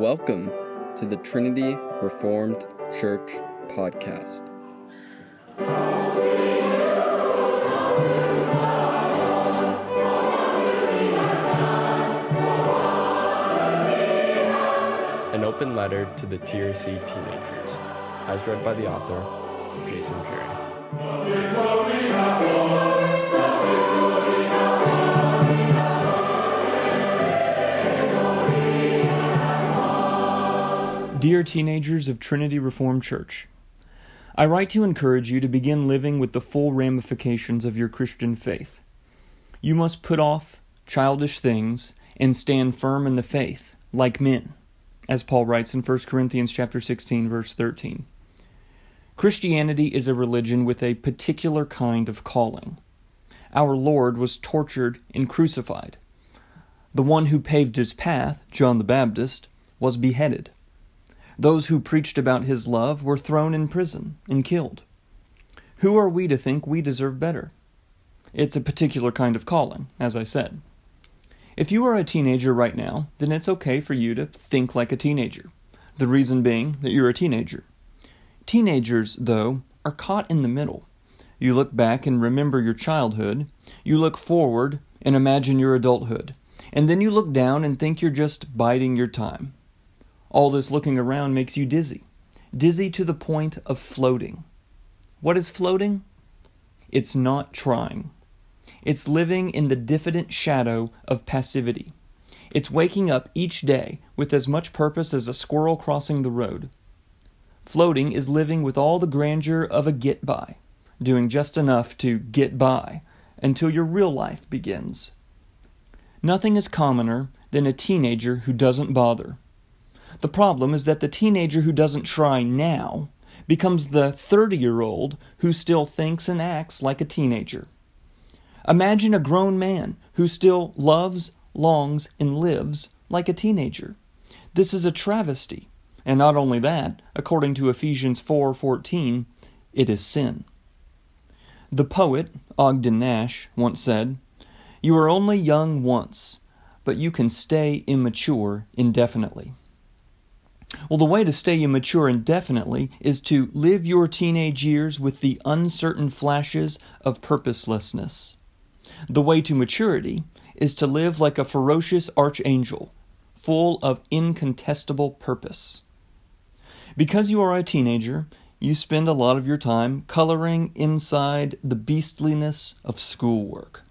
Welcome to the Trinity Reformed Church podcast. An open letter to the TRC teenagers, as read by the author, Jason Cherry. Dear teenagers of Trinity Reformed Church, I write to encourage you to begin living with the full ramifications of your Christian faith. You must put off childish things and stand firm in the faith, like men, as Paul writes in 1 Corinthians chapter 16 verse 13. Christianity is a religion with a particular kind of calling. Our Lord was tortured and crucified. The one who paved his path, John the Baptist, was beheaded. Those who preached about his love were thrown in prison and killed. Who are we to think we deserve better? It's a particular kind of calling, as I said. If you are a teenager right now, then it's okay for you to think like a teenager. The reason being that you're a teenager. Teenagers, though, are caught in the middle. You look back and remember your childhood, you look forward and imagine your adulthood, and then you look down and think you're just biding your time. All this looking around makes you dizzy, dizzy to the point of floating. What is floating? It's not trying. It's living in the diffident shadow of passivity. It's waking up each day with as much purpose as a squirrel crossing the road. Floating is living with all the grandeur of a get by, doing just enough to get by until your real life begins. Nothing is commoner than a teenager who doesn't bother. The problem is that the teenager who doesn't try now becomes the 30 year old who still thinks and acts like a teenager. Imagine a grown man who still loves, longs, and lives like a teenager. This is a travesty. And not only that, according to Ephesians 4:14, it is sin. The poet Ogden Nash once said, "You are only young once, but you can stay immature indefinitely." Well, the way to stay immature indefinitely is to live your teenage years with the uncertain flashes of purposelessness. The way to maturity is to live like a ferocious archangel, full of incontestable purpose. Because you are a teenager, you spend a lot of your time coloring inside the beastliness of schoolwork.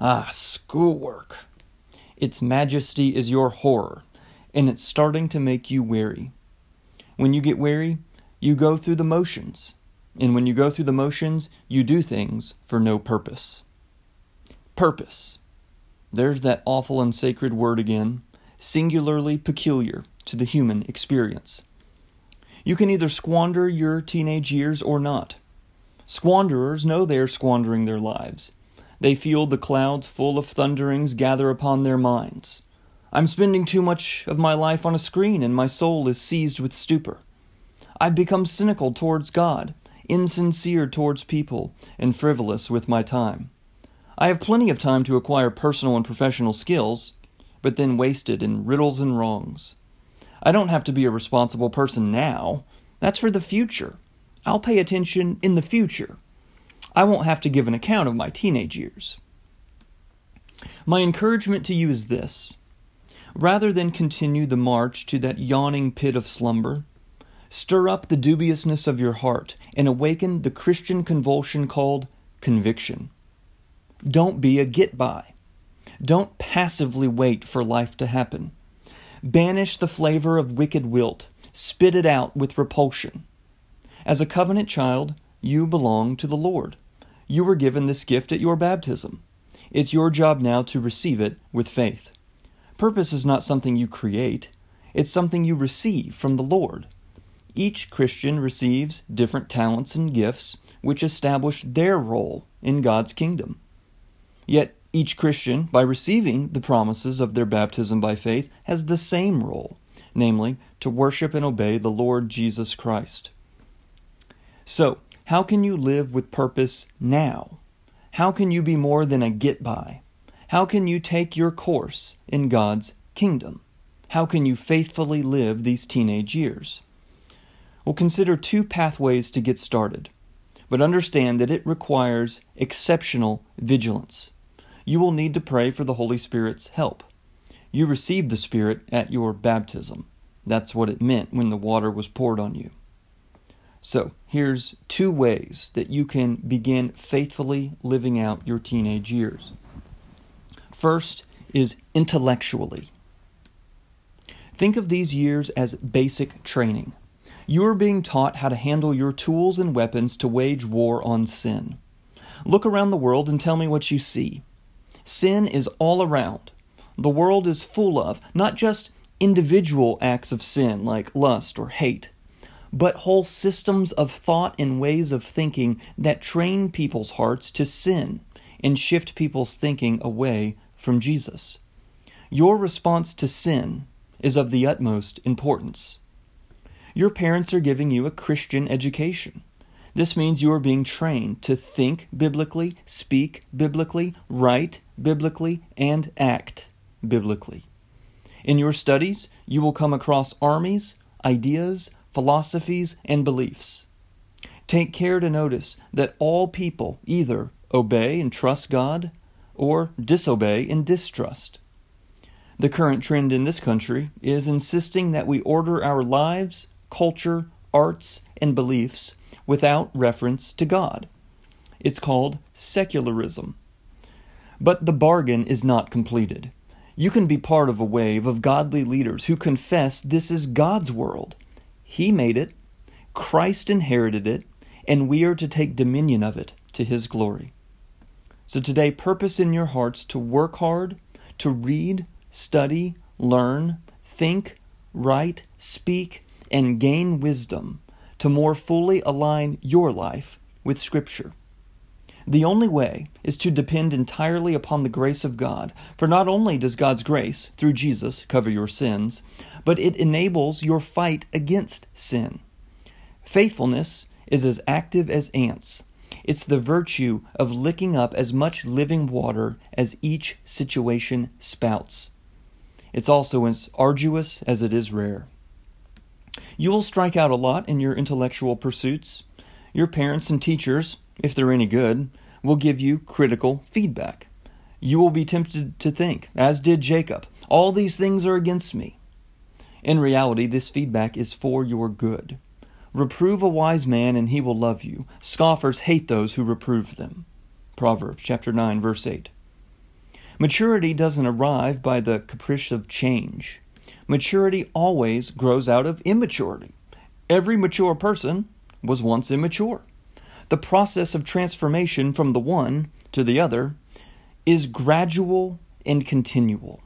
Ah, schoolwork! Its majesty is your horror and it's starting to make you weary. When you get weary, you go through the motions, and when you go through the motions, you do things for no purpose. Purpose. There's that awful and sacred word again, singularly peculiar to the human experience. You can either squander your teenage years or not. Squanderers know they are squandering their lives. They feel the clouds full of thunderings gather upon their minds. I'm spending too much of my life on a screen and my soul is seized with stupor. I've become cynical towards God, insincere towards people, and frivolous with my time. I have plenty of time to acquire personal and professional skills, but then wasted in riddles and wrongs. I don't have to be a responsible person now. That's for the future. I'll pay attention in the future. I won't have to give an account of my teenage years. My encouragement to you is this rather than continue the march to that yawning pit of slumber. Stir up the dubiousness of your heart and awaken the Christian convulsion called conviction. Don't be a get by. Don't passively wait for life to happen. Banish the flavor of wicked wilt. Spit it out with repulsion. As a covenant child, you belong to the Lord. You were given this gift at your baptism. It's your job now to receive it with faith. Purpose is not something you create, it's something you receive from the Lord. Each Christian receives different talents and gifts which establish their role in God's kingdom. Yet each Christian, by receiving the promises of their baptism by faith, has the same role, namely, to worship and obey the Lord Jesus Christ. So, how can you live with purpose now? How can you be more than a get by? How can you take your course in God's kingdom? How can you faithfully live these teenage years? Well, consider two pathways to get started, but understand that it requires exceptional vigilance. You will need to pray for the Holy Spirit's help. You received the Spirit at your baptism. That's what it meant when the water was poured on you. So, here's two ways that you can begin faithfully living out your teenage years. First is intellectually. Think of these years as basic training. You are being taught how to handle your tools and weapons to wage war on sin. Look around the world and tell me what you see. Sin is all around. The world is full of not just individual acts of sin like lust or hate, but whole systems of thought and ways of thinking that train people's hearts to sin and shift people's thinking away from Jesus. Your response to sin is of the utmost importance. Your parents are giving you a Christian education. This means you are being trained to think biblically, speak biblically, write biblically, and act biblically. In your studies, you will come across armies, ideas, philosophies, and beliefs. Take care to notice that all people either obey and trust God or disobey in distrust. The current trend in this country is insisting that we order our lives, culture, arts, and beliefs without reference to God. It's called secularism. But the bargain is not completed. You can be part of a wave of godly leaders who confess this is God's world. He made it, Christ inherited it, and we are to take dominion of it to His glory. So today, purpose in your hearts to work hard, to read, study, learn, think, write, speak, and gain wisdom to more fully align your life with Scripture. The only way is to depend entirely upon the grace of God, for not only does God's grace, through Jesus, cover your sins, but it enables your fight against sin. Faithfulness is as active as ants. It's the virtue of licking up as much living water as each situation spouts. It's also as arduous as it is rare. You will strike out a lot in your intellectual pursuits. Your parents and teachers if they're any good, will give you critical feedback. You will be tempted to think, as did Jacob, all these things are against me. In reality, this feedback is for your good. Reprove a wise man, and he will love you. Scoffers hate those who reprove them. Proverbs chapter 9, verse 8. Maturity doesn't arrive by the caprice of change. Maturity always grows out of immaturity. Every mature person was once immature the process of transformation from the one to the other is gradual and continual.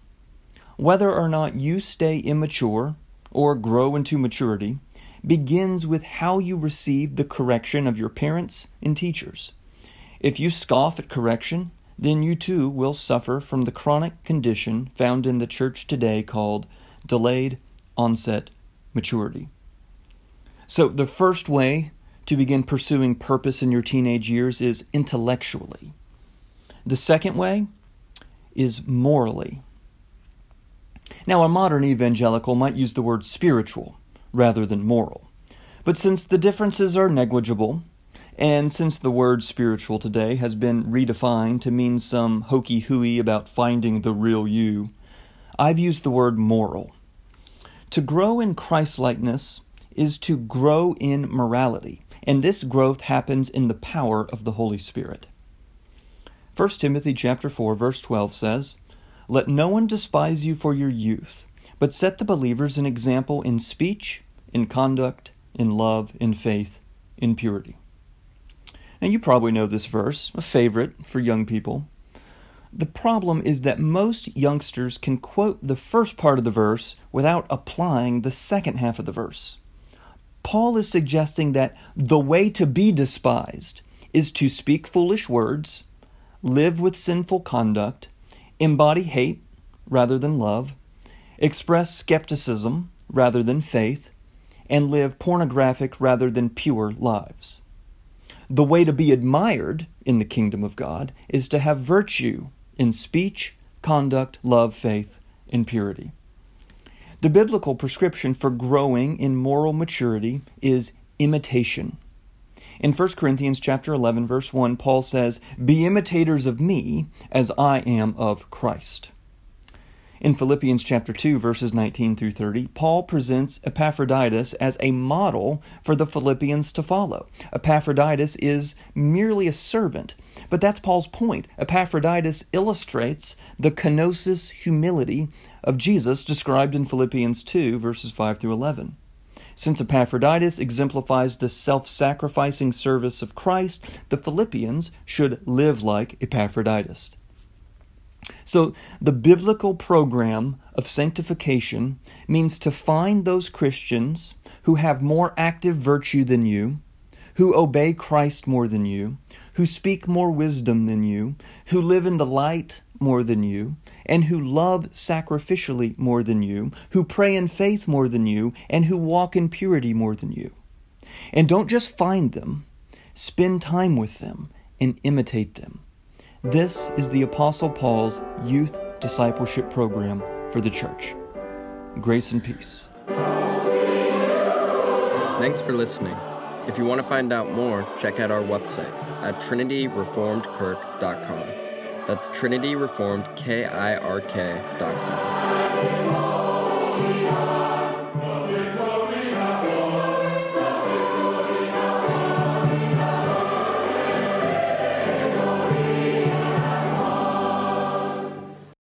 Whether or not you stay immature or grow into maturity begins with how you receive the correction of your parents and teachers. If you scoff at correction, then you too will suffer from the chronic condition found in the church today called delayed onset maturity. So, the first way to begin pursuing purpose in your teenage years is intellectually. The second way is morally. Now, a modern evangelical might use the word spiritual rather than moral. But since the differences are negligible, and since the word spiritual today has been redefined to mean some hokey hooey about finding the real you, I've used the word moral. To grow in Christlikeness is to grow in morality and this growth happens in the power of the Holy Spirit. 1 Timothy chapter 4 verse 12 says, "Let no one despise you for your youth, but set the believers an example in speech, in conduct, in love, in faith, in purity." And you probably know this verse, a favorite for young people. The problem is that most youngsters can quote the first part of the verse without applying the second half of the verse. Paul is suggesting that the way to be despised is to speak foolish words, live with sinful conduct, embody hate rather than love, express skepticism rather than faith, and live pornographic rather than pure lives. The way to be admired in the kingdom of God is to have virtue in speech, conduct, love, faith, and purity. The biblical prescription for growing in moral maturity is imitation. In 1 Corinthians chapter 11 verse 1, Paul says, "Be imitators of me as I am of Christ." In Philippians chapter 2 verses 19 through 30, Paul presents Epaphroditus as a model for the Philippians to follow. Epaphroditus is merely a servant, but that's Paul's point. Epaphroditus illustrates the kenosis humility of Jesus described in Philippians 2 verses 5 through 11. Since Epaphroditus exemplifies the self sacrificing service of Christ, the Philippians should live like Epaphroditus. So, the biblical program of sanctification means to find those Christians who have more active virtue than you, who obey Christ more than you, who speak more wisdom than you, who live in the light more than you, and who love sacrificially more than you, who pray in faith more than you, and who walk in purity more than you. And don't just find them, spend time with them and imitate them. This is the Apostle Paul's youth discipleship program for the church. Grace and peace. Thanks for listening. If you want to find out more, check out our website at trinityreformedkirk.com. That's trinityreformedkirk.com.